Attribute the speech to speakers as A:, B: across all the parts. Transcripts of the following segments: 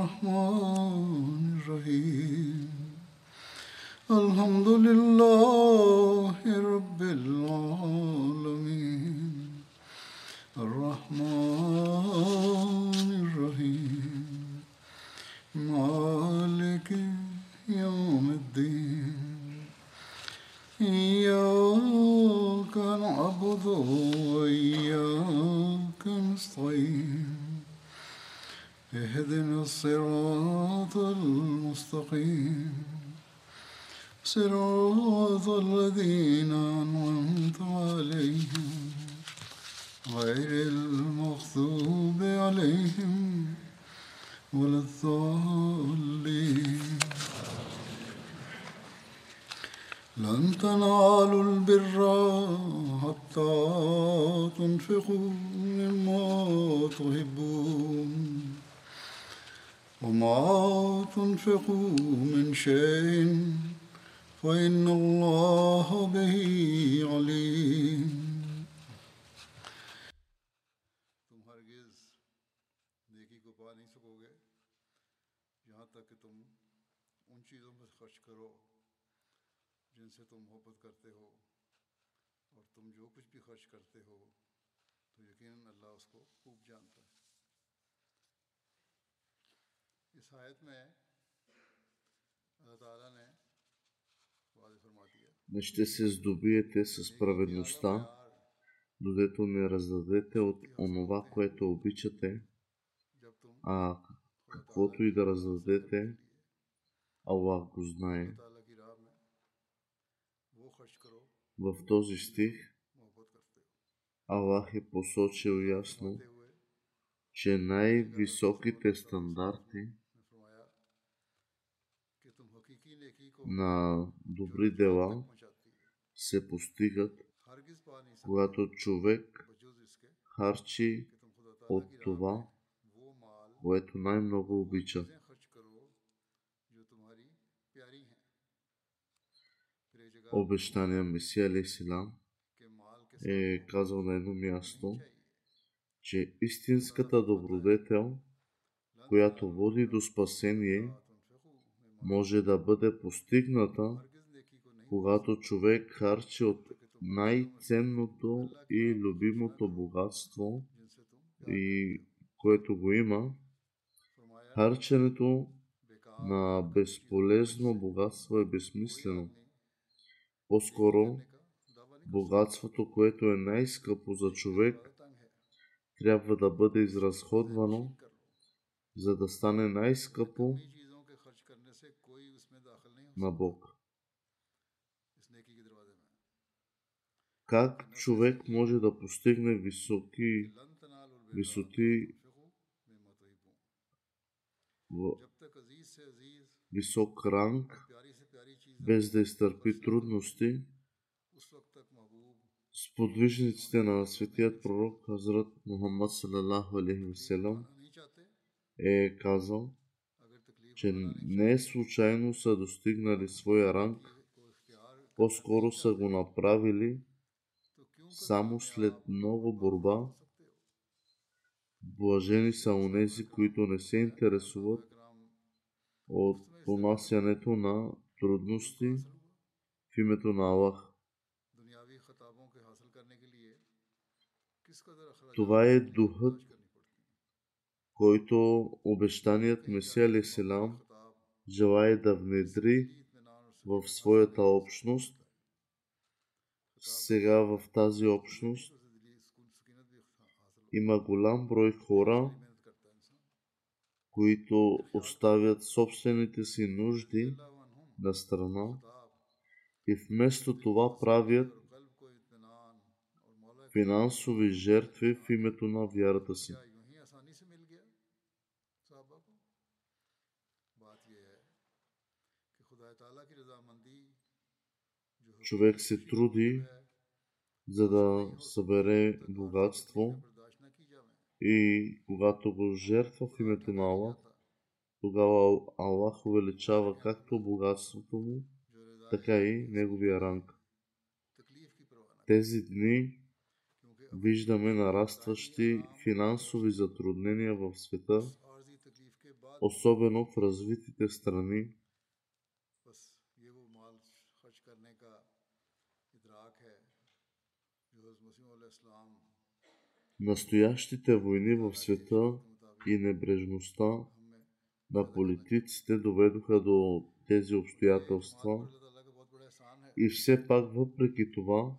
A: الرحمن صراط الذين أنعمت عليهم غير المغضوب عليهم ولا الضالين. لن تنالوا البر حتى تنفقوا مما تحبون وما تنفقوا
B: Не ще се здобиете с праведността, додето не раздадете от онова, което обичате, а каквото и да раздадете, Аллах го знае. В този стих Аллах е посочил ясно, че най-високите стандарти – на добри дела се постигат, когато човек харчи от това, което най-много обича. Обещания Месия
A: Алексилам
B: е казал на едно място, че истинската добродетел, която води до спасение, може да бъде постигната, когато човек харчи от най-ценното и любимото богатство, и което го има, харченето на безполезно богатство е безсмислено. По-скоро, богатството, което е най-скъпо за човек, трябва да бъде изразходвано, за да стане най-скъпо на Бог. Как човек може да постигне високи висоти в висок ранг, без да изтърпи трудности, сподвижниците на светият пророк Хазрат Мухаммад е казал, че не случайно са достигнали своя ранг, по-скоро са го направили само след нова борба. Блажени са онези, които не се интересуват от понасянето на трудности в името на Аллах. Това е духът който обещаният Месия
A: Леселам
B: желая да внедри в своята общност, сега в тази общност има голям брой хора, които оставят собствените си нужди на страна и вместо това правят финансови жертви в името на вярата си. Човек се труди, за да събере богатство и когато го жертва в името на Аллах, тогава Аллах увеличава както богатството му, така и неговия ранг. Тези дни виждаме нарастващи финансови затруднения в света, особено в развитите страни. Настоящите войни в света и небрежността на политиците доведоха до тези обстоятелства и все пак въпреки това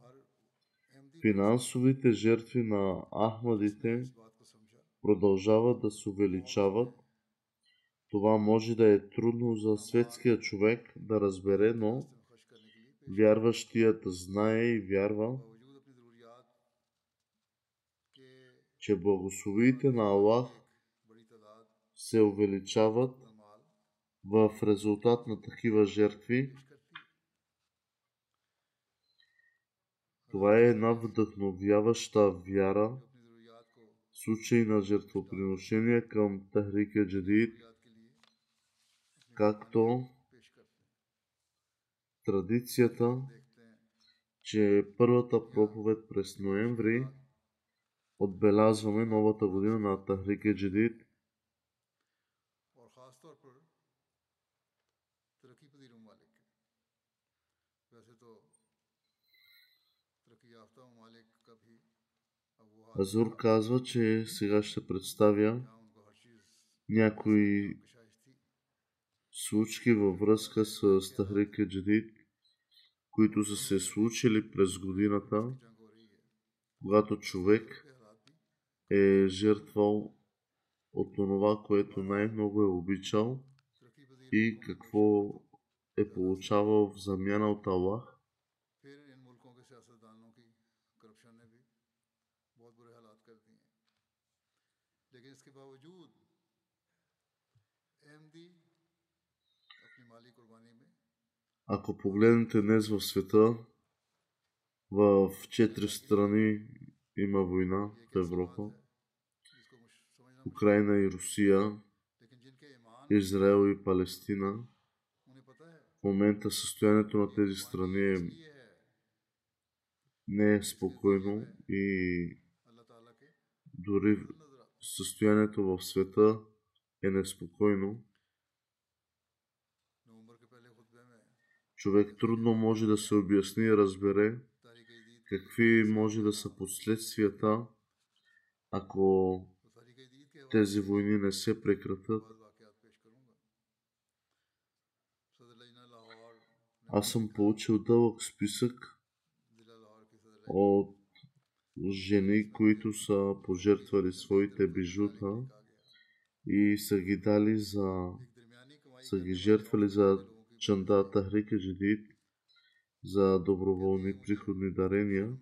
B: финансовите жертви на Ахмадите продължават да се увеличават. Това може да е трудно за светския човек да разбере, но вярващият знае и вярва, че благословиите на Аллах се увеличават в резултат на такива жертви. Това е една вдъхновяваща вяра в случай на жертвоприношение към Тахрика Джадид, както традицията, че първата проповед през ноември отбелязваме новата година на Тахрика Джадид. Азур казва, че сега ще представя някои случки във връзка с Тахрика Джадид, които са се случили през годината, когато човек е жертвал от това, което най-много е обичал и какво е получавал в замяна от Аллах. Ако погледнете днес в света, в четири страни има война в Европа. Украина и Русия, Израел и Палестина. В момента състоянието на тези страни е не е спокойно и дори състоянието в света е неспокойно. Човек трудно може да се обясни и разбере какви може да са последствията, ако тези войни не се прекратат. Аз съм получил дълъг списък от жени, които са пожертвали своите бижута и са ги дали за са ги жертвали за чанда Тахрика Джадид за доброволни приходни дарения.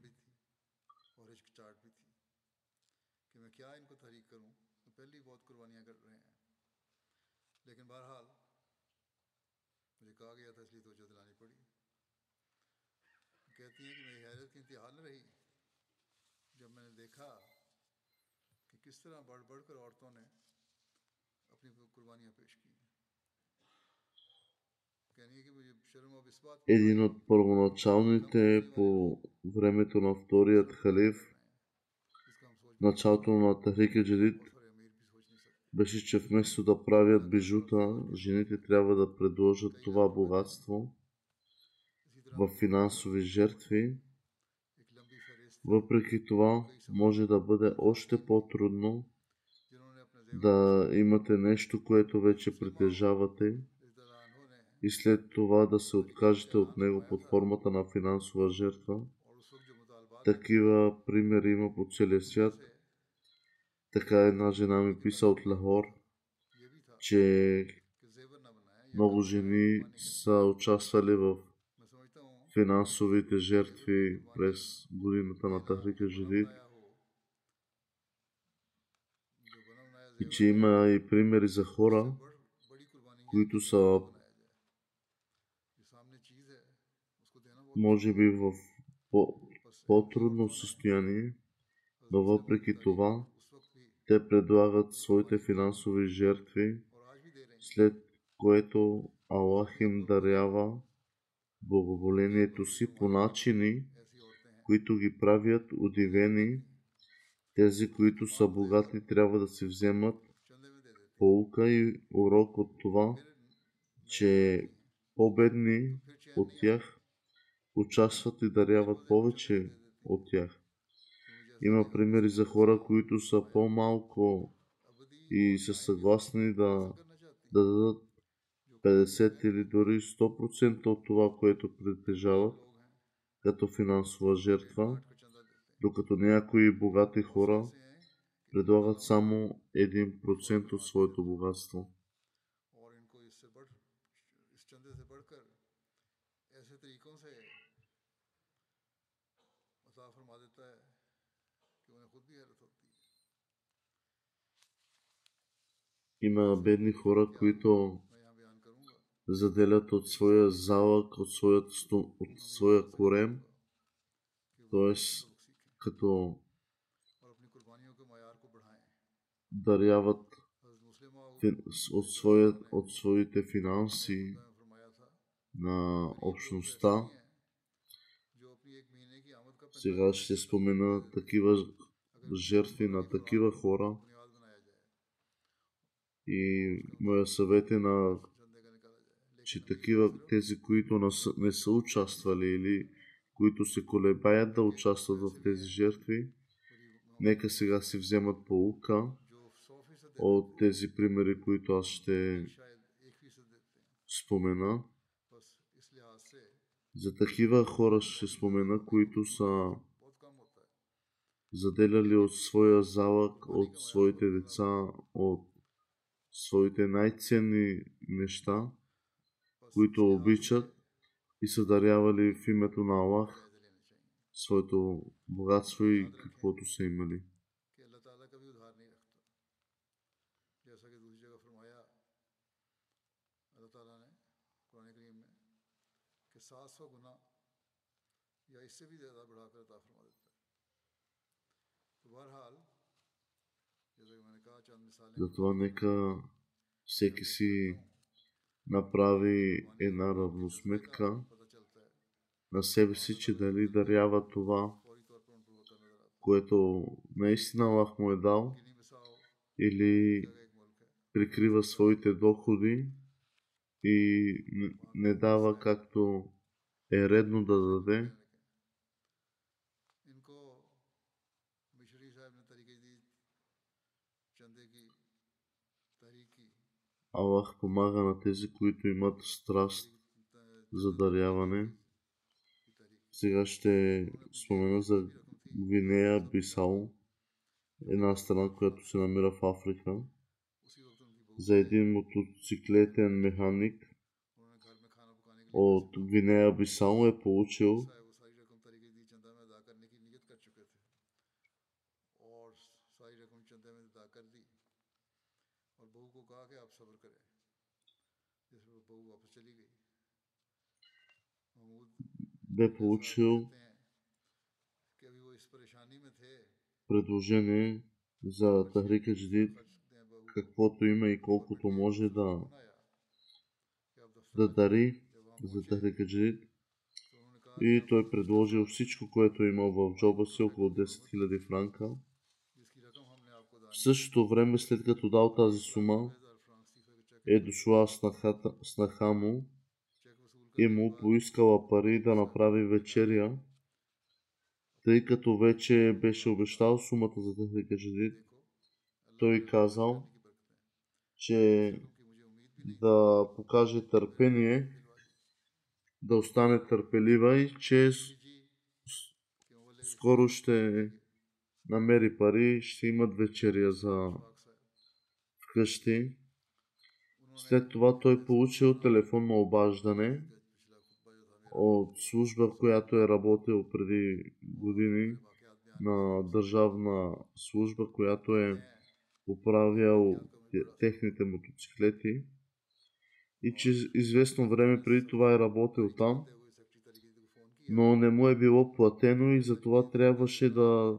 B: Един от първоначалните по времето на вторият халиф, началото на Тахрика Джадид, беше, че вместо да правят бижута, жените трябва да предложат това богатство в финансови жертви. Въпреки това, може да бъде още по-трудно да имате нещо, което вече притежавате и след това да се откажете от него под формата на финансова жертва. Такива примери има по целия свят. Така една жена ми писа от Лахор, че много жени са участвали в финансовите жертви през годината на Тахрика Жидид. И че има и примери за хора, които са може би в по- по-трудно състояние, но въпреки това те предлагат своите финансови жертви, след което Аллах им дарява благоволението си по начини, които ги правят удивени. Тези, които са богати, трябва да си вземат полука и урок от това, че по-бедни от тях участват и даряват повече от тях. Има примери за хора, които са по-малко и са съгласни да, да дадат 50 или дори 100% от това, което притежават като финансова жертва, докато някои богати хора предлагат само 1% от своето богатство. Има бедни хора, които заделят от своя залък, от, своят, от своя корем, т.е. като даряват от, своя, от своите финанси на общността. Сега ще спомена такива жертви на такива хора. И моя съвет е на че такива тези, които не са участвали или които се колебаят да участват в тези жертви, нека сега си вземат полука от тези примери, които аз ще спомена. За такива хора ще спомена, които са заделяли от своя залък, от своите деца, от своите най-ценни неща – които обичат и са дарявали в името на Аллах своето богатство и каквото са имали.
A: سات
B: Затова нека всеки си направи една равносметка на себе си, че дали дарява това, което наистина Аллах му е дал, или прикрива своите доходи и не дава както е редно да даде, Аллах помага на тези, които имат страст за даряване. Сега ще спомена за Гвинея Бисал, една страна, която се намира в Африка. За един мотоциклетен механик от Гвинея Бисал е получил бе получил предложение за Тахрика
A: Джидид,
B: каквото има и колкото може да, да дари за Тахрика
A: Джидид.
B: И той предложил всичко, което е имал в джоба си, около 10 000 франка. В същото време, след като дал тази сума, е дошла снаха, снаха му и му поискала пари да направи вечеря, тъй като вече беше обещал сумата за
A: техника жадид.
B: Той казал, че да покаже търпение, да остане търпелива и че скоро ще намери пари, ще имат вечеря за вкъщи. След това той получил телефонно обаждане от служба, която е работил преди години на държавна служба, която е управял техните мотоциклети и че известно време преди това е работил там, но не му е било платено и затова трябваше да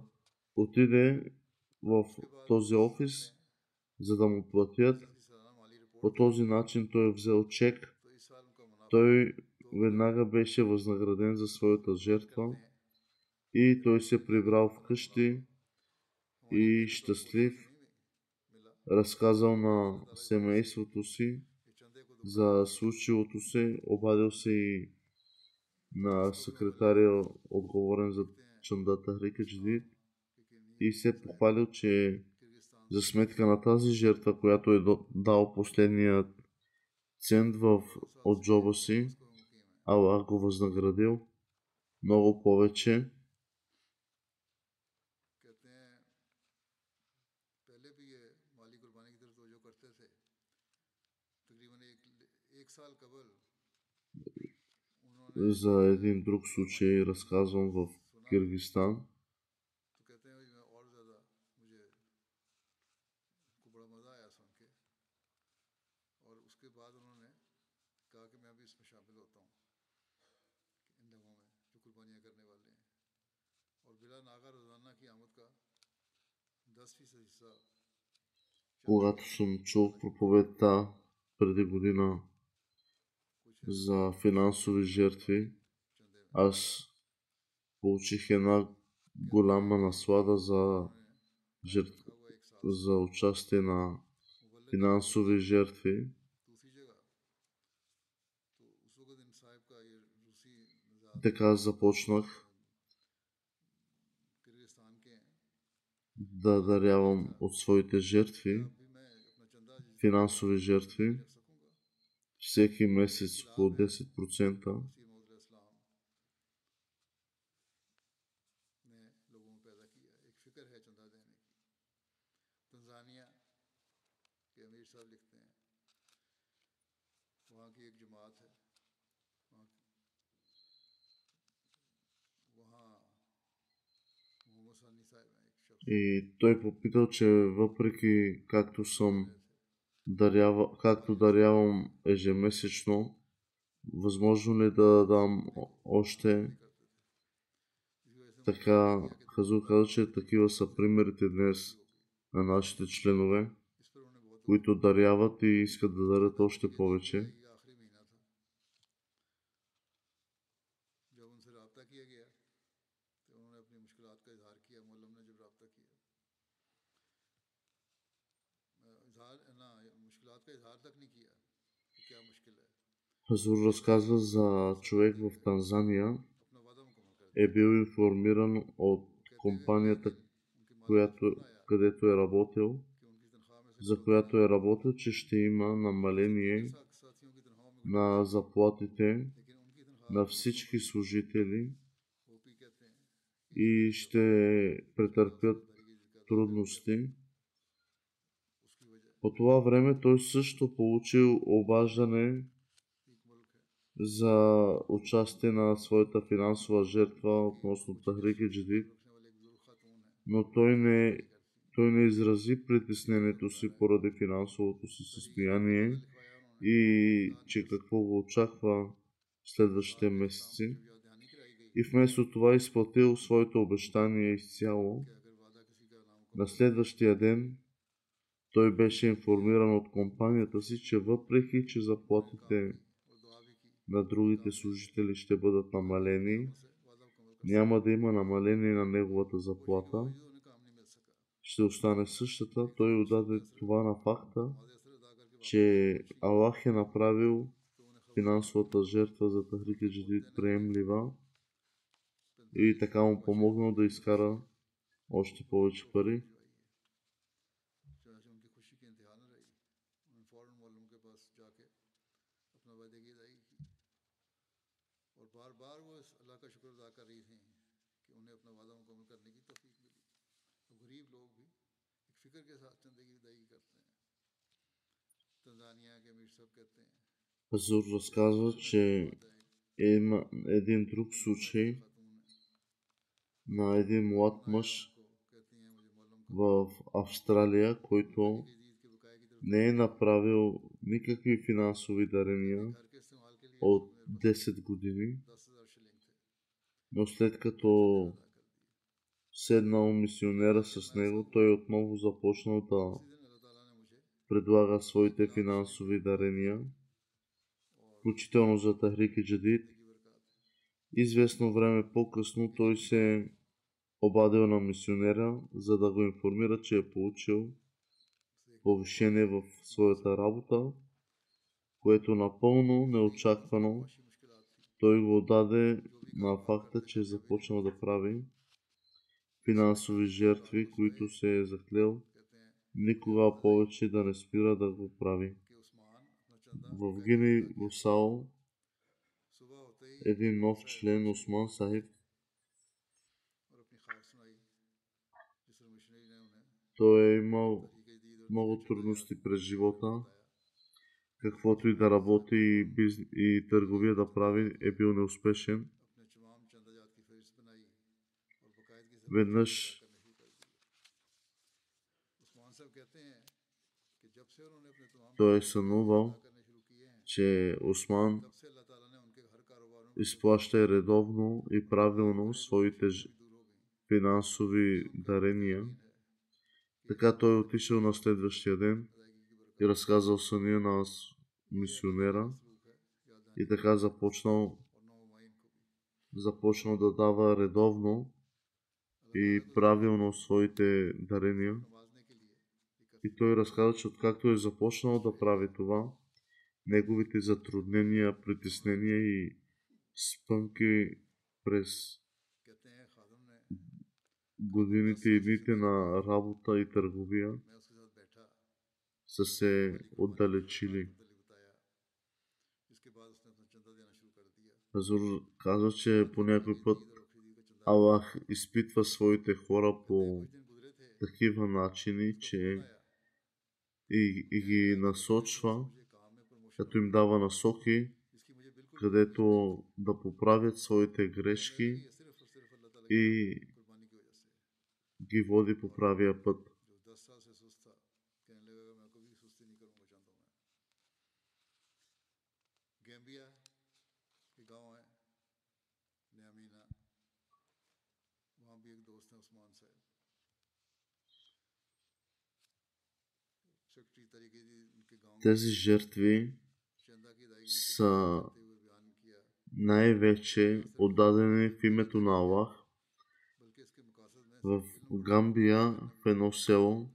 B: отиде в този офис, за да му платят. По този начин той е взел чек. Той веднага беше възнаграден за своята жертва и той се прибрал вкъщи и щастлив разказал на семейството си за случилото се, обадил се и на секретаря, отговорен за чандата Хрика Джидит и се похвалил, че за сметка на тази жертва, която е дал последният цент в, от джоба си, Аллах го възнаградил много повече. За един друг случай разказвам в Киргистан. Когато съм чул проповедта преди година за финансови жертви, аз получих една голяма наслада за, жертв... за участие на финансови жертви. Така започнах да дарявам от своите жертви, финансови жертви, всеки месец около 10%. И той попитал, че въпреки както съм дарява, както дарявам ежемесечно, възможно ли да дам още така, Хазу каза, че такива са примерите днес на нашите членове, които даряват и искат да дарят още повече. Хазур разказва за човек в Танзания. Е бил информиран от компанията, която, където е работил, за която е работил, че ще има намаление на заплатите на всички служители и ще претърпят трудности. По това време той също получил обаждане за участие на своята финансова жертва относно Тахрики Джадид, но той не, той не изрази притеснението си поради финансовото си състояние и че какво го очаква следващите месеци. И вместо това изплатил своето обещание изцяло. На следващия ден той беше информиран от компанията си, че въпреки, че заплатите на другите служители ще бъдат намалени, няма да има намаление на неговата заплата, ще остане същата. Той отдаде това на факта, че Аллах е направил финансовата жертва за Тахрики Джадид приемлива и така му помогнал да изкара още повече пари. Азур разказва, че има един друг случай на един млад мъж в Австралия, който не е направил никакви финансови дарения от 10 години Но след като седнал мисионера с него, той отново започнал да предлага своите финансови дарения, включително за Тахрики Джадид. Известно време по-късно той се е обадил на мисионера, за да го информира, че е получил повишение в своята работа, което напълно неочаквано той го даде на факта, че е започнал да прави финансови жертви, които се е заклел никога повече да не спира да го прави. В Гини Гусао един нов член Осман Сахиб той е имал много трудности през живота. Каквото и да работи и, бизнес, и търговия да прави, е бил неуспешен. Веднъж той е сънувал, че Осман изплаща редовно и правилно своите финансови дарения. Така той отишъл на следващия ден и разказал съня на мисионера и така започнал започнал да дава редовно и правилно своите дарения. И той разказа, че откакто е започнал да прави това, неговите затруднения, притеснения и спънки през годините и дните на работа и търговия са се отдалечили. Казва, че по някой път Аллах изпитва своите хора по такива начини, че и, и ги насочва, като им дава насоки, където да поправят своите грешки и ги води по правия път. Тези жертви са най-вече отдадени в името на Аллах. В Гамбия, в едно село,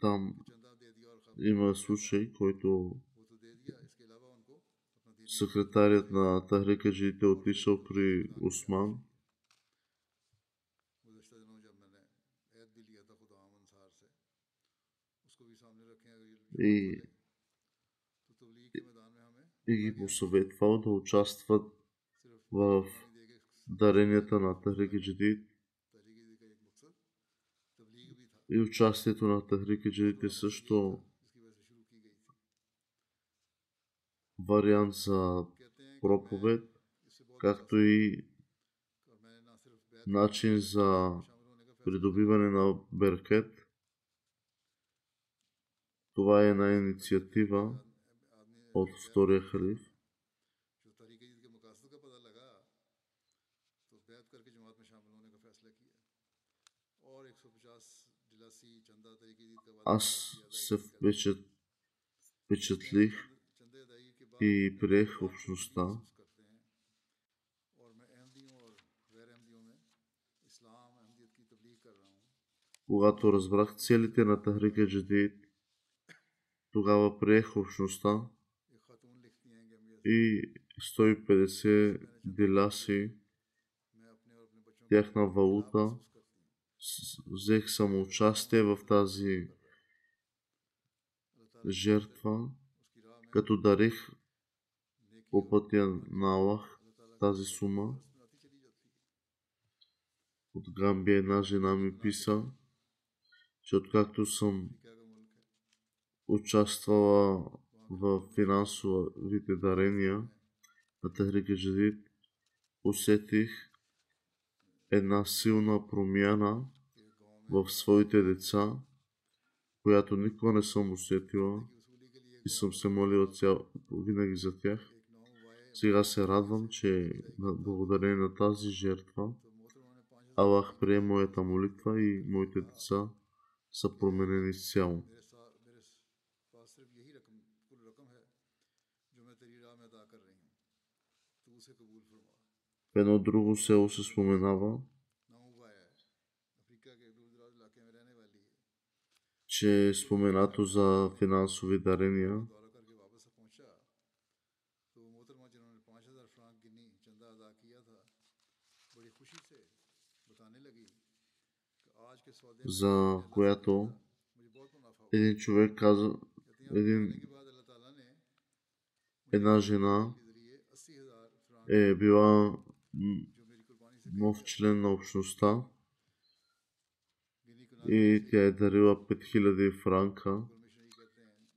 B: там има случай, който секретарят на Тахрика Джидите отишъл при Усман и, и ги посъветвал да участват в даренията на Тахрики Джадид и участието на Тахрики Джадид е също вариант за проповед, както и начин за придобиване на беркет. Това е една инициатива от втория халиф. Аз се впечатлих и приех общността. Когато разбрах целите на Тахрика Джадид, тогава приех общността и 150 деляси тяхна валута. Взех самоучастие в тази жертва, като дарих по пътя на Аллах тази сума. От Гамбия една жена ми писа, че откакто съм участвала в финансовите дарения на Тахрика Джадид, усетих една силна промяна в своите деца, която никога не съм усетила и съм се молила цял, винаги за тях. Сега се радвам, че благодарение на тази жертва Аллах прие моята молитва и моите деца са променени изцяло. В едно друго село се споменава, че е споменато за финансови дарения. за която един човек каза, един, една жена е била нов член на общността и тя е дарила 5000 франка.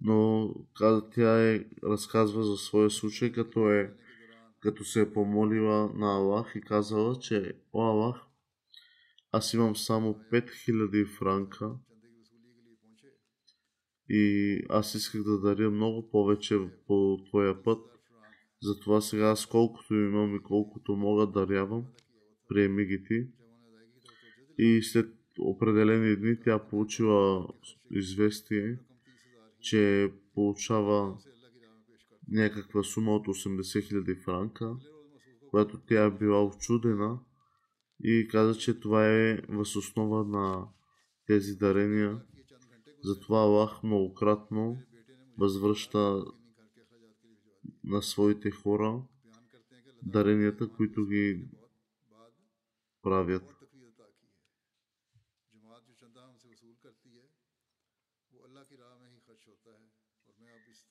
B: Но тя е, разказва за своя случай, като е като се е помолила на Аллах и казала, че О Аллах, аз имам само 5000 франка и аз исках да даря много повече по твоя път. Затова сега аз колкото имам и колкото мога дарявам, приеми ги ти. И след определени дни тя получила известие, че получава някаква сума от 80 000 франка, която тя е била очудена и каза, че това е възоснова на тези дарения. Затова Аллах многократно възвръща на своите хора даренията, които ги правят.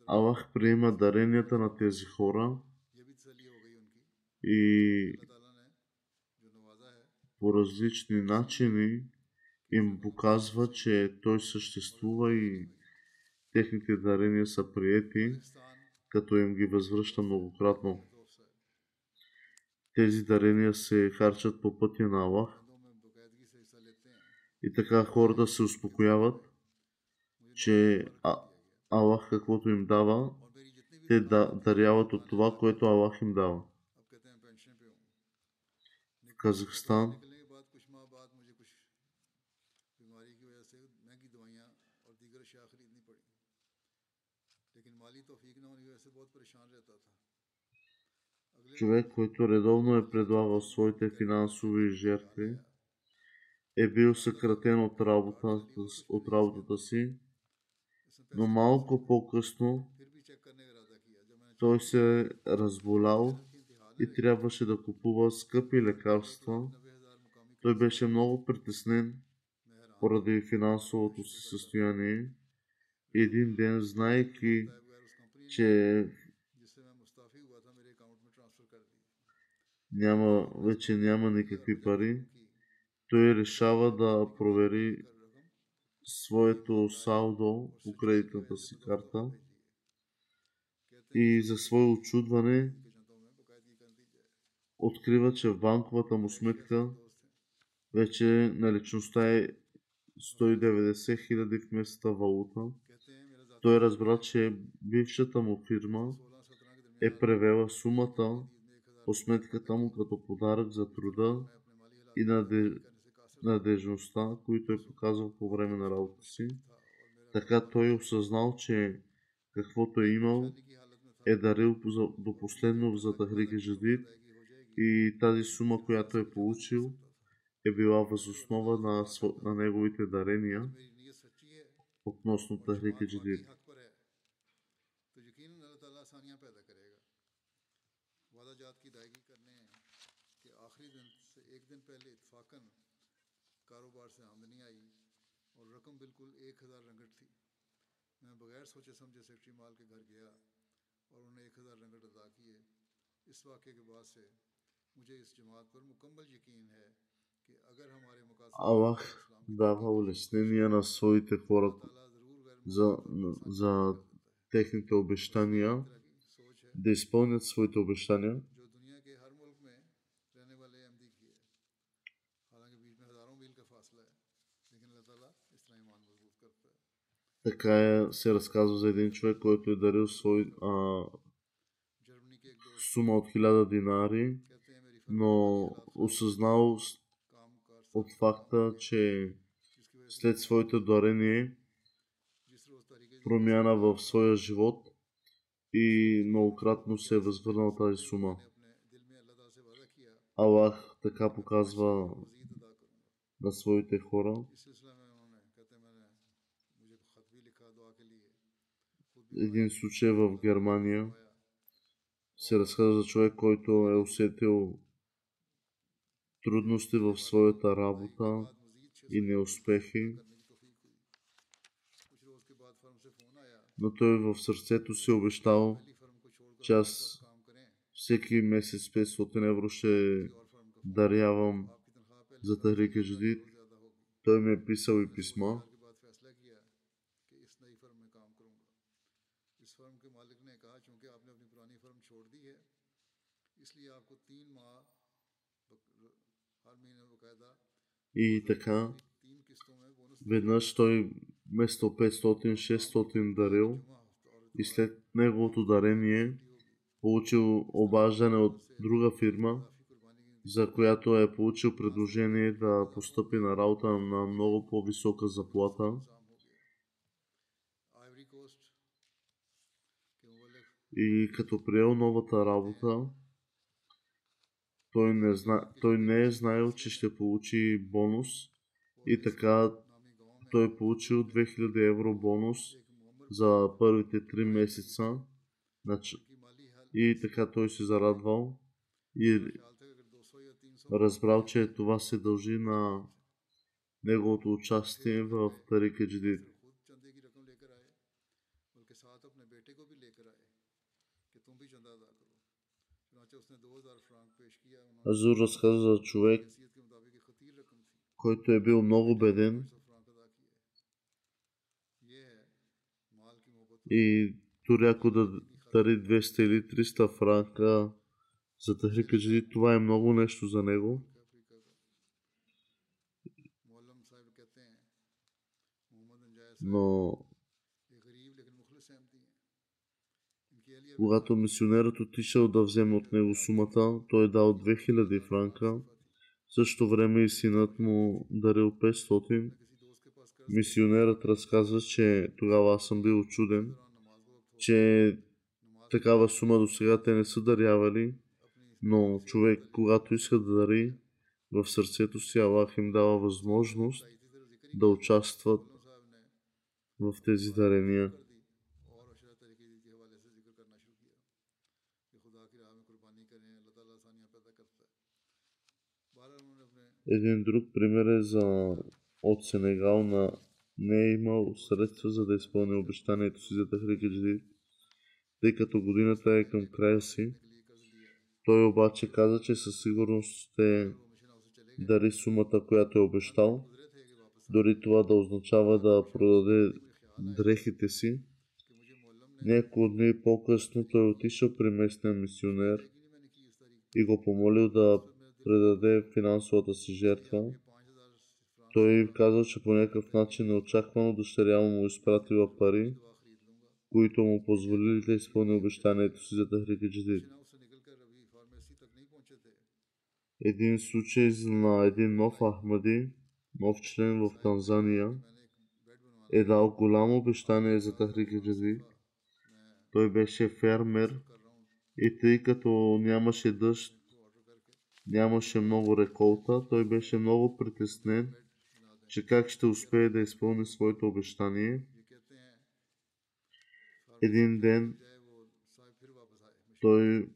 B: Аллах приема даренията на тези хора и по различни начини им показва, че Той съществува и техните дарения са приети, като им ги възвръща многократно. Тези дарения се харчат по пътя на Аллах и така хората се успокояват, че Аллах каквото им дава, те да, даряват от това, което Аллах им дава. В Казахстан човек, който редовно е предлагал своите финансови жертви, е бил съкратен от работата, от работата си но малко по-късно той се е разболял и трябваше да купува скъпи лекарства. Той беше много притеснен поради финансовото си състояние. Един ден, знаеки, че няма, вече няма никакви пари, той решава да провери своето салдо по кредитната си карта и за свое очудване открива, че в банковата му сметка вече наличността е 190 хиляди в местната валута. Той разбра, че бившата му фирма е превела сумата по сметката му като подарък за труда и надежността, които е показал по време на работа си. Така той е осъзнал, че каквото е имал, е дарил до последно за Тахрики Жадид и тази сума, която е получил, е била възоснова на, на неговите дарения относно Тахрики Жадид. А Аллах дава улеснения на своите хора за, за техните обещания, да изпълнят своите обещания. Така е, се разказва за един човек, който е дарил свой, а, сума от 1000 динари, но осъзнал от факта, че след своето дарение промяна в своя живот и многократно се е възвърнал тази сума. Аллах така показва на своите хора. Един случай в Германия се разказва за човек, който е усетил трудности в своята работа и неуспехи. Но той в сърцето си обещал, че аз всеки месец 500 евро ще дарявам за Тахрика Жадид. Той ми е писал и писма. И така, веднъж той вместо 500-600 дарил и след неговото дарение получил обаждане от друга фирма, за която е получил предложение да постъпи на работа на много по-висока заплата. И като приел новата работа, той не, зна... той не е знаел, че ще получи бонус и така той е получил 2000 евро бонус за първите 3 месеца. И така той се зарадвал и разбрал, че това се дължи на неговото участие в Тарика Джидид. Азур разказва за човек, който е бил много беден и дори ако да дари 200 или 300 франка за Тахрика Джади, това е много нещо за него. Но когато мисионерът отишъл да вземе от него сумата, той дал 2000 франка. В същото време и синът му дарил 500. Мисионерът разказва, че тогава аз съм бил чуден, че такава сума до сега те не са дарявали, но човек, когато иска да дари, в сърцето си Аллах им дава възможност да участват в тези дарения. Един друг пример е за от Сенегал на не е имал средства за да изпълни обещанието си за Тахрика Джадид, тъй като годината е към края си. Той обаче каза, че със сигурност ще дари сумата, която е обещал, дори това да означава да продаде дрехите си. Няколко дни по-късно той отишъл при местния мисионер и го помолил да предаде финансовата си жертва. Той казал, че по някакъв начин неочаквано дъщеря му му изпратила пари, които му позволили да изпълни обещанието си за Тахрика Джадид. Един случай на един нов Ахмади, нов член в Танзания, е дал голямо обещание за Тахрика Джадид. Той беше фермер и тъй като нямаше дъжд, нямаше много реколта, той беше много притеснен, че как ще успее да изпълни своето обещание. Един ден той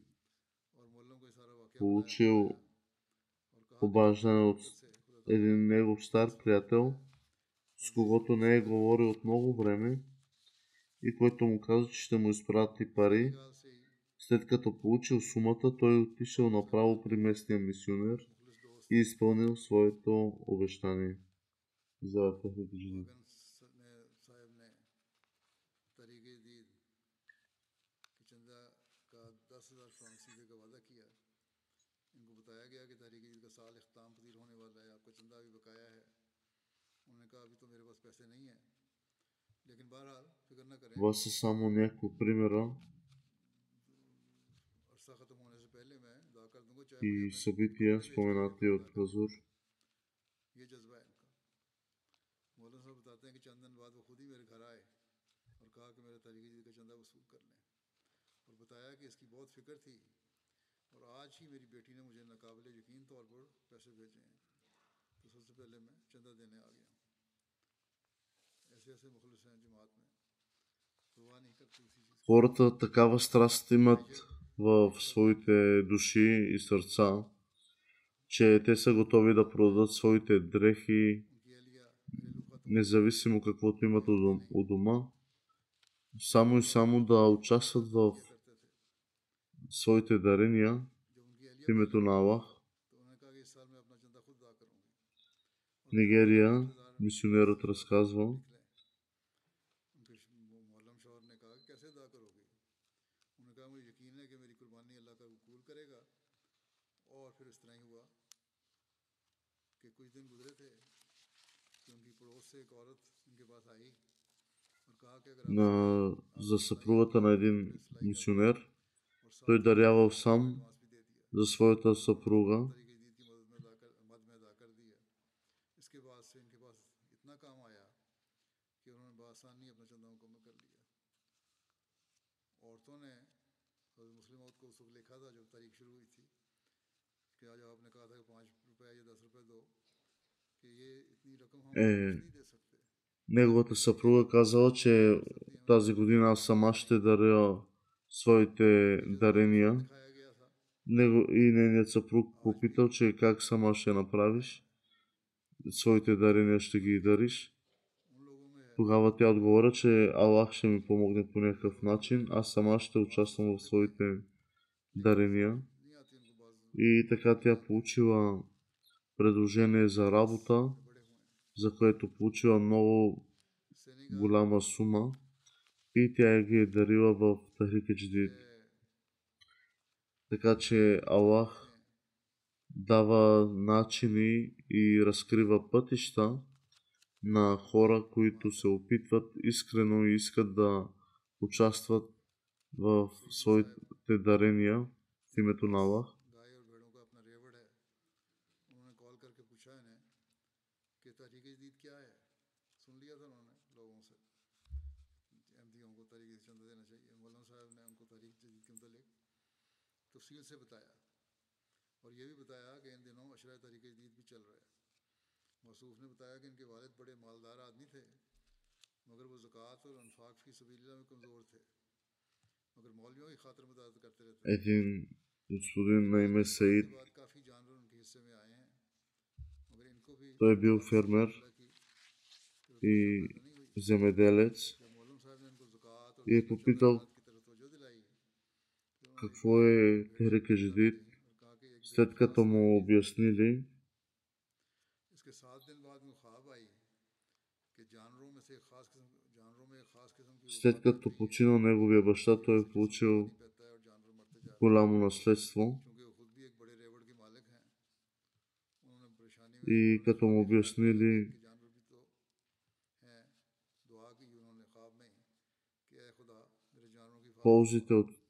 B: получил обаждане от един негов стар приятел, с когото не е говорил от много време и който му каза, че ще му изпрати пари. След като получил сумата, той отишъл направо при местния мисионер и изпълнил своето обещание за техните жени. Това са само няколко примера и събития, споменати от Хазур. Хората такава страст имат в своите души и сърца, че те са готови да продадат своите дрехи, независимо каквото имат у дома, само и само да участват в своите дарения в името на Аллах. Нигерия, мисионерът разказва, на, за съпругата на един мисионер. Той дарявал сам за своята съпруга. Е, неговата съпруга казала, че тази година аз сама ще даря своите дарения. Него и нейният съпруг попитал, че как сама ще направиш, своите дарения ще ги дариш. Тогава тя отговоря, че Аллах ще ми помогне по някакъв начин, аз сама ще участвам в своите дарения. И така тя получила предложение за работа за което получила много голяма сума и тя ги е дарила в
A: Тахрикедждид.
B: Така че Аллах дава начини и разкрива пътища на хора, които се опитват искрено и искат да участват в своите дарения в името на Аллах.
A: تفصیل سے بتایا اور یہ بھی بتایا کہ ان دنوں عشرۂ طریق جدید بھی چل رہا ہے۔ موصوف نے بتایا کہ
B: ان کے والد بڑے مالدار
A: آدمی تھے مگر وہ زکوٰۃ اور انفاق کی سبیلہ میں کمزور تھے۔
B: مگر مولویوں کی خاطر
A: مدد کرتے
B: رہتے
A: سعید کافی
B: جانور
A: ان کے حصے میں آئے ہیں مگر
B: ان کو بھی
A: طبیو فرمر i zemedelac je popitao
B: какво е
A: Терекеждит,
B: след като му обяснили, след като починал неговия баща, той е получил голямо наследство. И като му обяснили ползите от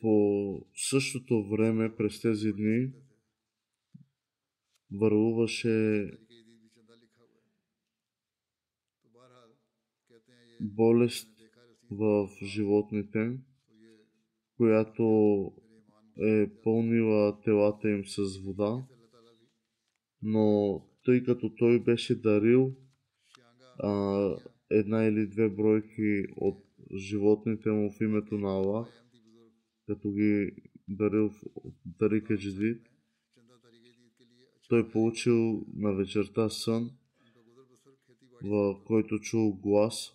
B: По същото време, през тези дни, върлуваше болест в животните, която е пълнила телата им с вода, но тъй като той беше дарил а, една или две бройки от животните му в името на Аллах, като ги дарил в Тарика Джидид. Той получил на вечерта сън, в който чул глас,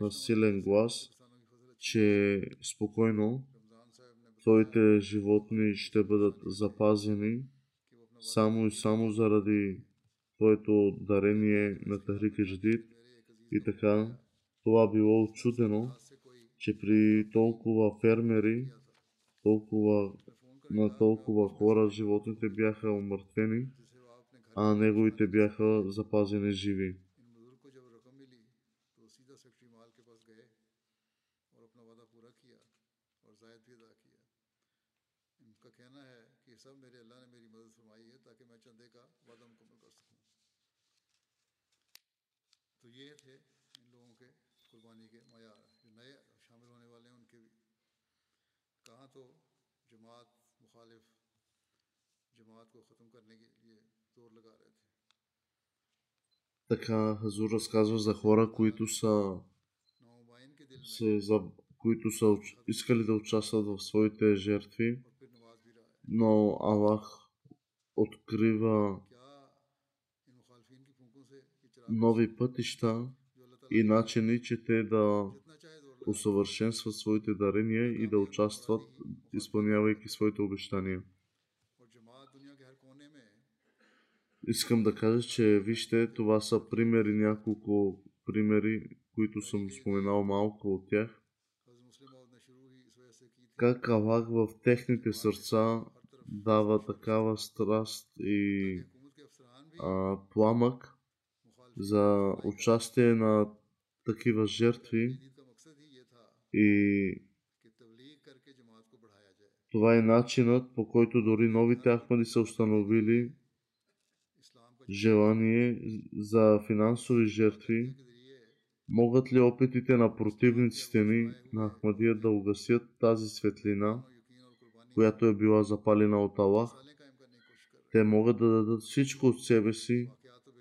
B: на силен глас, че спокойно твоите животни ще бъдат запазени само и само заради твоето дарение на Тахрик Ждид. И така, това било очудено че при толкова фермери, толкова, на толкова хора животните бяха умъртвени, а неговите бяха запазени живи. Така Хазур разказва за хора, които са, се, за, които са искали да участват в своите жертви, но Аллах открива нови пътища и начини, че те да усъвършенстват своите дарения и да участват, изпълнявайки своите обещания. Искам да кажа, че вижте, това са примери, няколко примери, които съм споменал малко от тях. Как Аллах в техните сърца дава такава страст и а, пламък за участие на такива жертви и това е начинът, по който дори новите ахмади са установили желание за финансови жертви, могат ли опитите на противниците ни на Ахмадия да угасят тази светлина, която е била запалена от Аллах? Те могат да дадат всичко от себе си,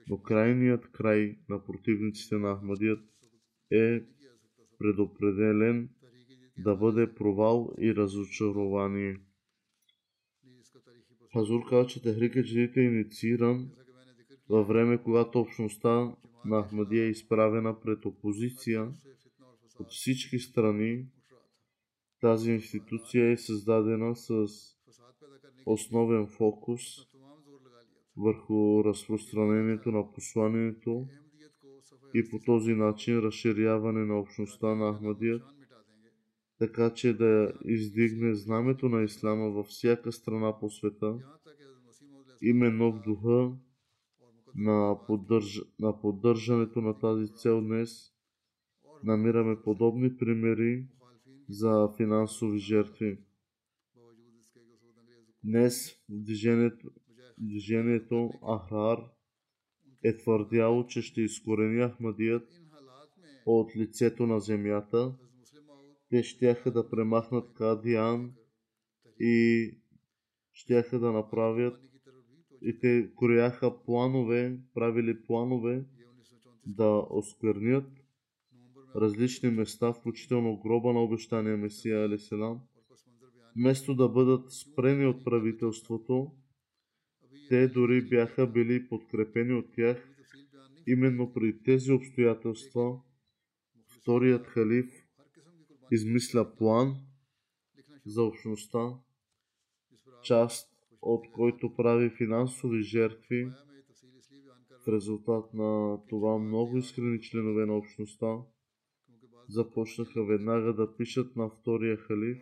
B: но крайният край на противниците на Ахмадият е предопределен да бъде провал и разочарование. Хазур каза, че Техрика е иницииран във време, когато общността на Ахмадия е изправена пред опозиция от всички страни, тази институция е създадена с основен фокус върху разпространението на посланието и по този начин разширяване на общността на Ахмадия, така че да издигне знамето на Ислама във всяка страна по света, именно в духа на, поддърж... на поддържането на тази цел днес намираме подобни примери за финансови жертви. Днес движението, движението Ахрар е твърдяло, че ще изкорени Ахмадият от лицето на земята. Те щяха да премахнат Кадиан и щяха да направят и те кореяха планове, правили планове да осквернят различни места, включително гроба на обещания Месия Алиселам, вместо да бъдат спрени от правителството, те дори бяха били подкрепени от тях. Именно при тези обстоятелства вторият халиф измисля план за общността, част от който прави финансови жертви. В резултат на това много искрени членове на общността започнаха веднага да пишат на втория халиф,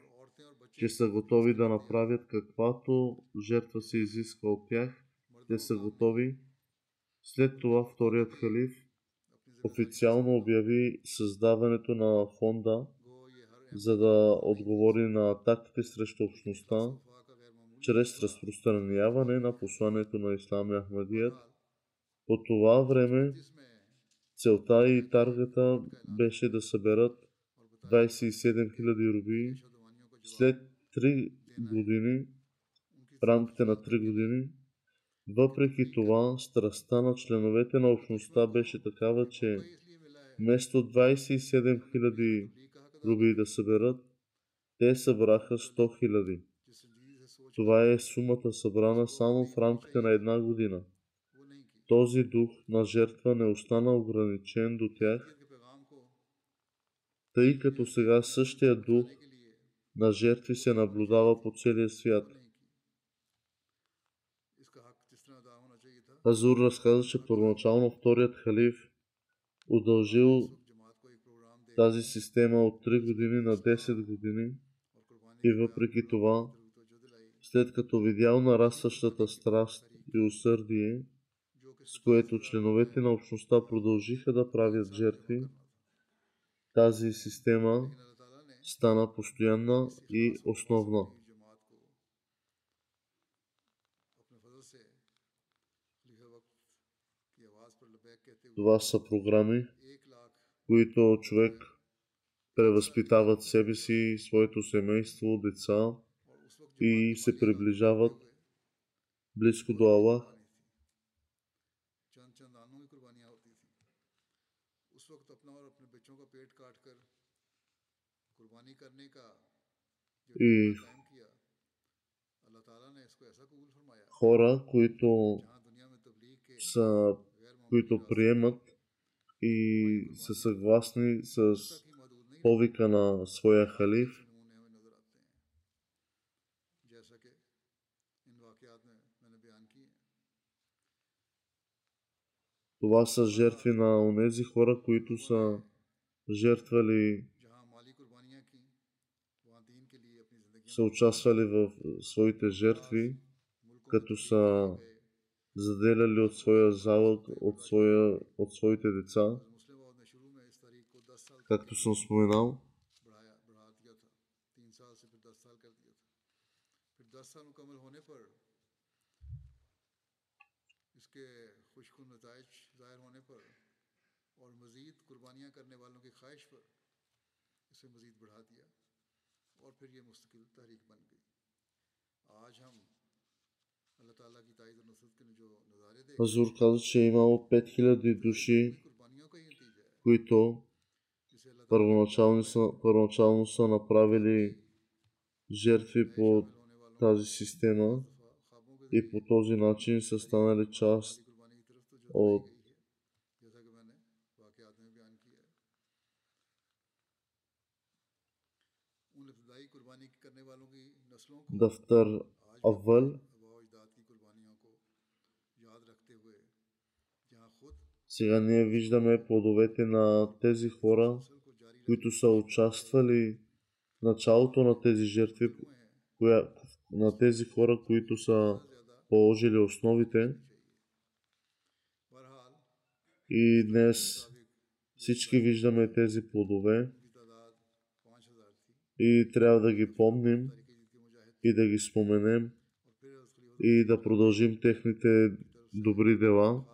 B: че са готови да направят каквато жертва се изиска от тях. Те са готови. След това вторият халиф официално обяви създаването на фонда, за да отговори на атаките срещу общността чрез разпространяване на посланието на Ислам Ахмадият. По това време целта и таргета беше да съберат 27 000 руби. След 3 години, в рамките на 3 години, въпреки това, страстта на членовете на общността беше такава, че вместо 27 000 руби да съберат, те събраха 100 000. Това е сумата събрана само в рамките на една година. Този дух на жертва не остана ограничен до тях, тъй като сега същия дух на жертви се наблюдава по целия свят. Азур разказа, че първоначално вторият халиф удължил тази система от 3 години на 10 години и въпреки това, след като видял нарастващата страст и усърдие, с което членовете на общността продължиха да правят жертви, тази система стана постоянна и основна.
A: जमात को अपने फजल से खलीफा वक्त की आवाज पर लबैक कहते हुए
B: Това са програми,
A: एक लाख
B: които човек превъзпитават себе си, своето семейство, деца
A: और उस वक्त
B: и се приближават близко до Аллах.
A: चंद चंद आनों की कुर्बानियां होती थी उस वक्त अपना और अपने बच्चों का पेट काट कर
B: и хора, които са, които приемат и са съгласни с повика на своя халиф. Това са жертви на онези хора, които са жертвали са участвали в е, своите жертви, като са заделяли от своя залог, от, своя, от своите деца. Както съм споменал,
A: اور مزید قربانیاں کرنے والوں کی خواہش پر اسے مزید بڑھا دیا
B: Хазур каза, че е имало 5000 души, които първоначално са, са направили жертви по тази система и по този начин са станали част от
A: जहाँ खुद
B: Сега ние виждаме плодовете на тези хора,
A: नस्ल को जारी
B: които са участвали в началото на тези жертви,
A: हुए हैं
B: коя, на тези хора, които са положили основите.
A: बहरहाल
B: И днес всички виждаме тези плодове
A: की तादाद पाँच हज़ार थी
B: и трябва да ги помним
A: तरीके जिनके मुजाहिद
B: и да ги споменем и да продължим техните добри дела.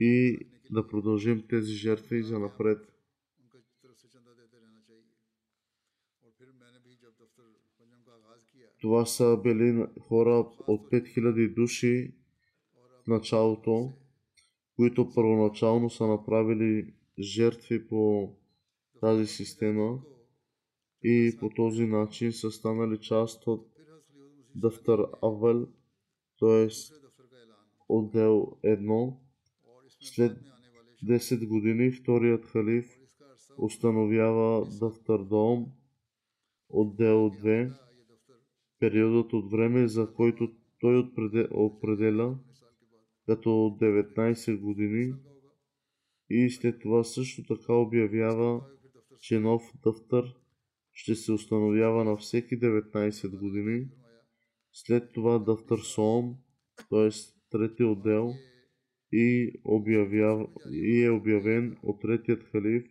B: И да продължим тези жертви за напред. Това са били хора от 5000 души в началото, които първоначално са направили жертви по тази система и по този начин са станали част от Дафтар Авел, т.е. отдел 1. След 10 години вторият халиф установява Дафтар Дом, отдел 2, периодът от време, за който той определя като 19 години и след това също така обявява че нов дъфтър ще се установява на всеки 19 години, след това дъфтър СОМ, т.е. трети отдел, и, обявяв... и е обявен от третият халиф,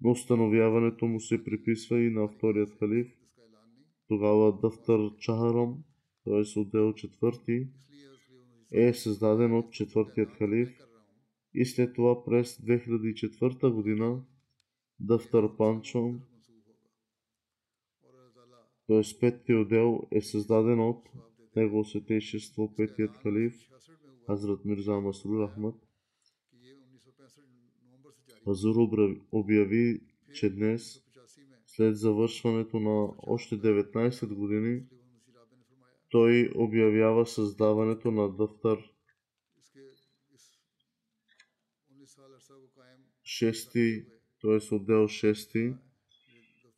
B: но установяването му се приписва и на вторият халиф, тогава дъфтър Чахарам, т.е. отдел четвърти, е създаден от четвъртият халиф и след това през 2004 година
A: Дъвтър Панчо,
B: т.е. петия отдел е създаден от Негово Светейшество, петият халиф, Азрат Мирза Масрур Ахмад. Хазур обяви, че днес, след завършването на още 19 години, той обявява създаването на дъфтър 6 т.е. отдел 6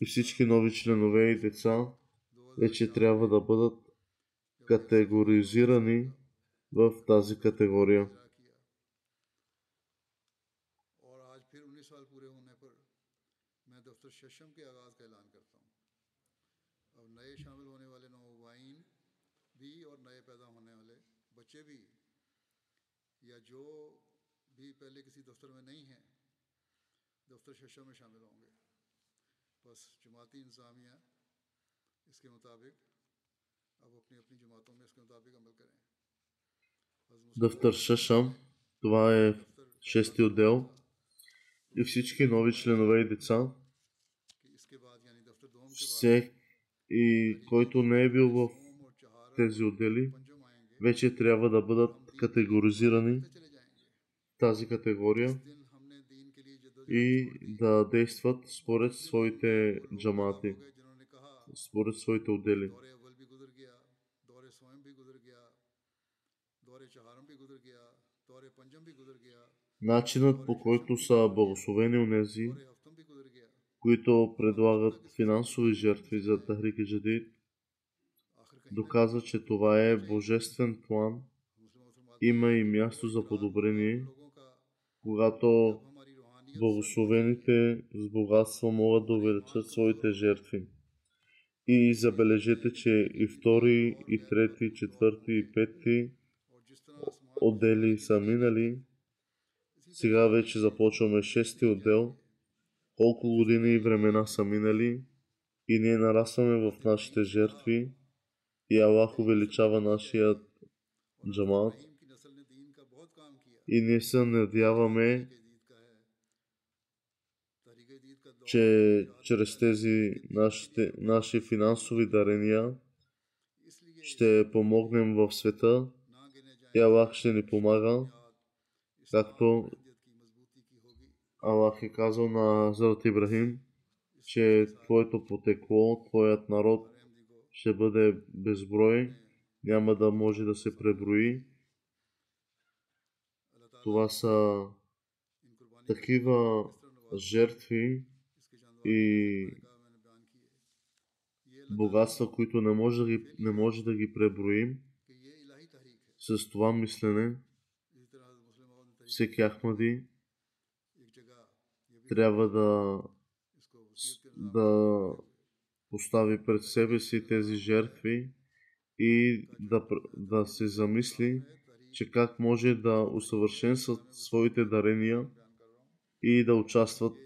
B: и всички нови членове и деца вече трябва да бъдат категоризирани в тази категория.
A: یا جو بھی پہلے کسی دفتر میں نہیں ہیں دفتر ششوں میں شامل ہوں گے بس جماعتی انتظامیہ اس کے مطابق اب اپنی اپنی جماعتوں میں اس کے مطابق عمل کریں۔
B: دفتر ششم това е шести отдел и всички нови членове и деца всеки, и който не е бил в тези отдели, вече трябва да бъдат категоризирани тази категория и да действат според своите джамати, според своите отдели. Начинът по който са благословени
A: унези,
B: които предлагат финансови жертви за Тахрики Джадид, доказва, че това е божествен план. Има и място за подобрение, когато Благословените с богатство могат да увеличат своите жертви. И забележете, че и втори, и трети, и четвърти, и пети отдели са минали. Сега вече започваме шести отдел. Колко години и времена са минали и ние нарастваме в нашите жертви и Аллах увеличава нашия джамат и ние се надяваме че чрез тези нашите, наши финансови дарения ще помогнем в света и Аллах ще ни помага, както Аллах е казал на Хазрат Ибрахим, че твоето потекло, твоят народ ще бъде безброй, няма да може да се преброи. Това са такива жертви, и богатства, които не може да ги, не може да ги преброим. С това мислене всеки Ахмади трябва да, да постави пред себе си тези жертви и да, да се замисли, че как може да усъвършенстват своите дарения и да участват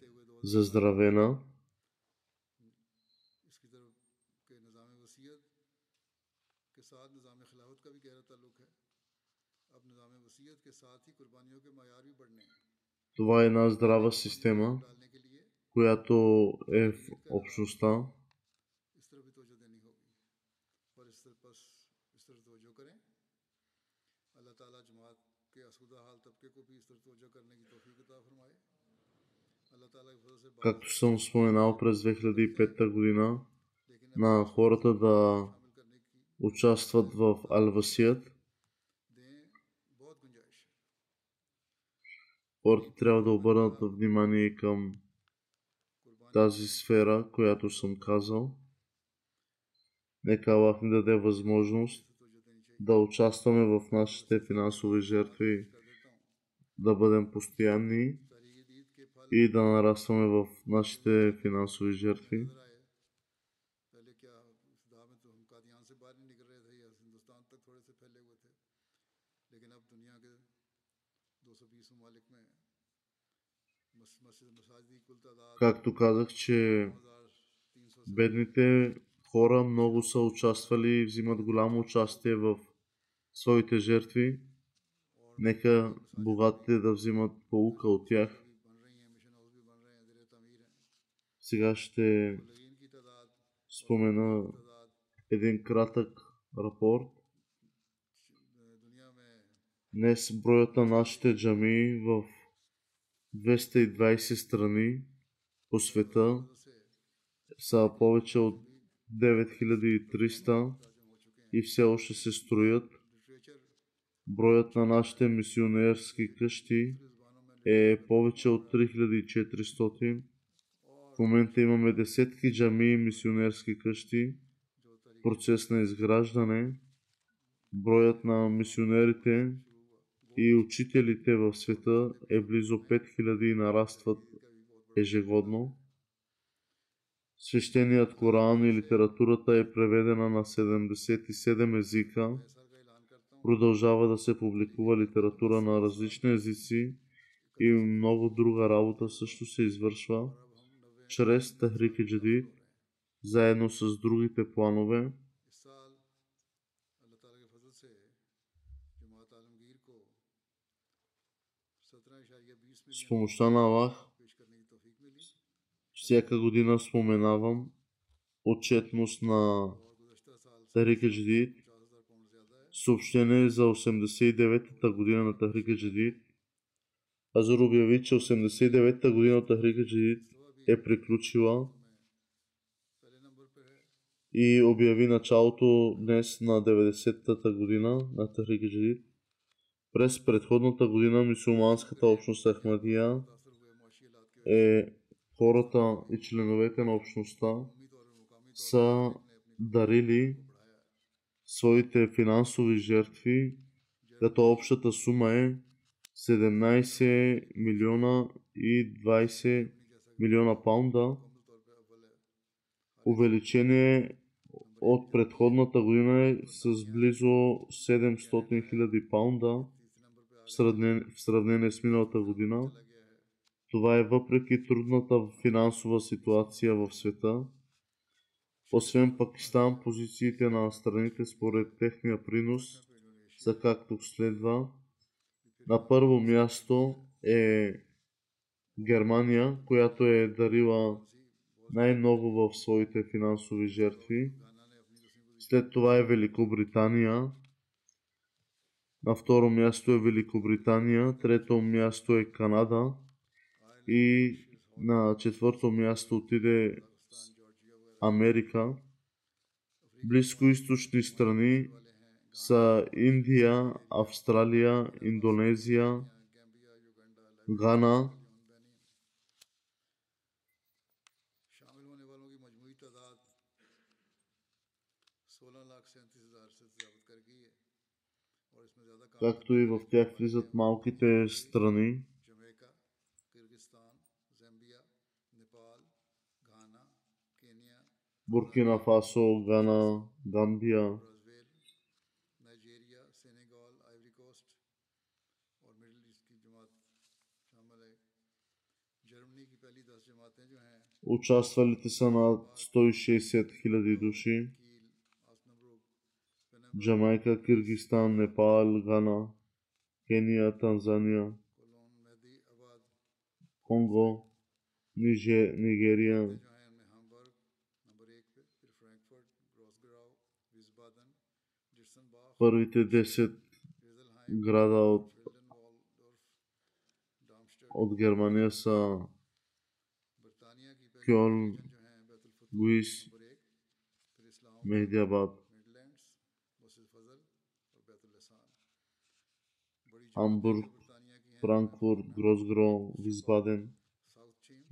B: заздравена. Това е една здрава система, която е в общността. както съм споменал през 2005 година, на хората да участват в
A: Алвасият.
B: Хората трябва да обърнат внимание към тази сфера, която съм казал. Нека Аллах ни даде възможност да участваме в нашите финансови жертви, да бъдем постоянни и да нарастваме в нашите финансови жертви. Както казах, че бедните хора много са участвали и взимат голямо участие в своите жертви. Нека богатите да взимат полука от тях. Сега ще спомена един кратък рапорт. Днес броят на нашите джами в 220 страни по света са повече от 9300 и все още се строят. Броят на нашите мисионерски къщи е повече от 3400. Момента имаме десетки джами и мисионерски къщи. Процес на изграждане. Броят на мисионерите и учителите в света е близо 5000 и нарастват ежегодно. Свещеният Коран и литературата е преведена на 77 езика. Продължава да се публикува литература на различни езици и много друга работа също се извършва чрез Тахрики Джадид, заедно с другите планове. С помощта на Аллах всяка година споменавам отчетност на Тахрика Джадид, съобщение за 89-та година на Тахрика Джадид. Азур обяви, че 89-та година от Тахрика Джадид е приключила и обяви началото днес на 90-та година на Джадид. През предходната година мусулманската общност Ахмадия е хората и членовете на общността са дарили своите финансови жертви, като общата сума е 17 милиона и 20 милиона паунда. Увеличение от предходната година е с близо 700 хиляди паунда в сравнение, с миналата година. Това е въпреки трудната финансова ситуация в света. Освен Пакистан, позициите на страните според техния принос са както следва. На първо място е Германия, която е дарила най-много в своите финансови жертви. След това е Великобритания. На второ място е Великобритания. Трето място е Канада. И на четвърто място отиде Америка. Близкоисточни страни са Индия, Австралия, Индонезия, Гана, както и в тях влизат малките страни. Буркина Фасо, Гана, Гамбия, Участвалите са над 160 000 души. Джамайка, Киргистан, Непал, Гана, Кения, Танзания, Конго, Ниже, Нигерия, първите 10 града от, от Германия са Кьолн, Гуис, Hamburg, Frankfurt, Grosgro, Wiesbaden,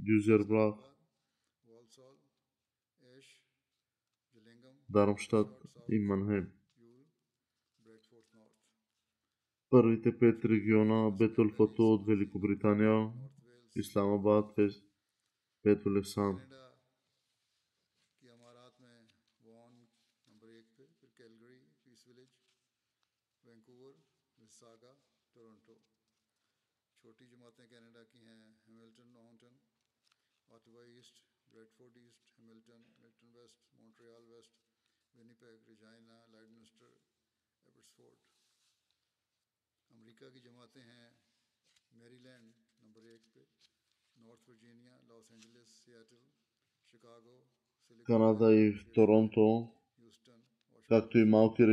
B: Düsseldorf, Дармштадт и Манхем. Първите пет региона Бетъл Фату от Великобритания, Исламабад,
A: بریڈ ایسٹ
B: ہیملٹن ملٹن ویسٹ مونٹریال
A: ویسٹ
B: ونی ریجائنا لائڈنسٹر ایبٹس امریکہ کی
A: جماعتیں ہیں میری لینڈ نمبر ایک
B: پہ نارتھ ورجینیا لاس اینجلس سیاٹل شکاگو
A: Kanada i w Toronto, tak tu i małki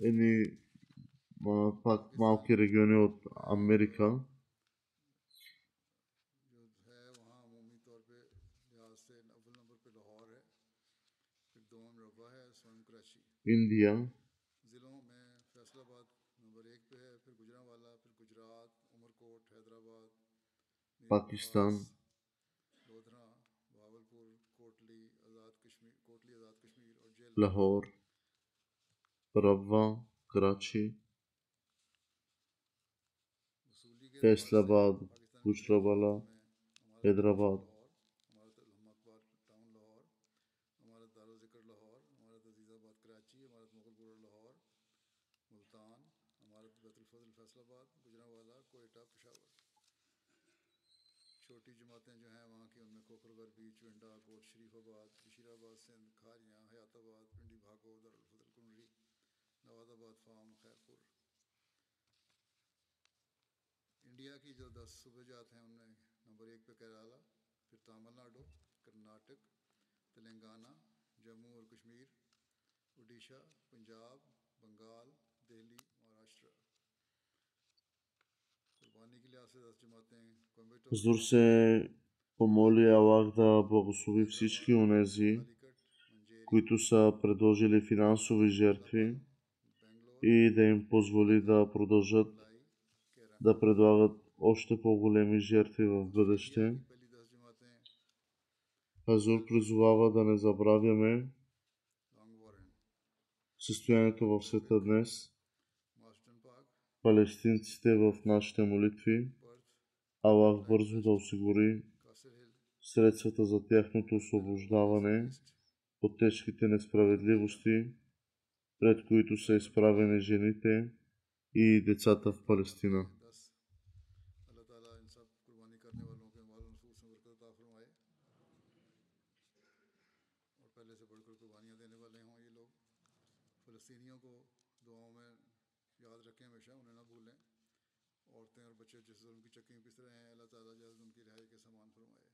A: en iyi bakma avkere görünüyor Amerika. انڈیا ضلعوں میں فیصل آباد
B: نمبر
A: ایک پہ ہے پھر گجرا والا پھر گجرات عمر کوٹ حیدرآباد پاکستان لودھرا بھاولپور
B: کوٹلی
A: آزاد کشمیر کوٹلی آزاد کشمیر اور جیل لاہور رواں کراچی فیصل
B: آباد گجرا والا
A: حیدرآباد की जो दस सूबे जात हैं उनमें नंबर एक पे केरला फिर तमिलनाडु कर्नाटक तेलंगाना जम्मू और कश्मीर उड़ीसा पंजाब बंगाल दिल्ली महाराष्ट्र कुर्बानी के लिहाज से दस जमातें कोयम्बटूर
B: Зур се помоли Аллах да благослови всички онези,
A: कालीकट मंजेरी
B: които са предложили финансови жертви
A: बेंगलोर
B: и да им позволи да продължат
A: लाई केरन
B: да предлагат още по-големи жертви в бъдеще. Хазур призовава да не забравяме състоянието в света днес, палестинците в нашите молитви, Аллах бързо да осигури средствата за тяхното освобождаване от тежките несправедливости, пред които са изправени жените и децата в Палестина.
A: پہلے سے بڑھ کر قربانیاں دینے والے ہوں یہ لوگ۔ فلسطینیوں کو دعاؤں میں یاد رکھیں ہمیشہ، انہیں نہ بھولیں۔ عورتیں اور بچے جس ظلم کی چکی میں پس رہے ہیں، اللہ تعالیٰ جلد ان کی رہائی کے سامان فرمائے۔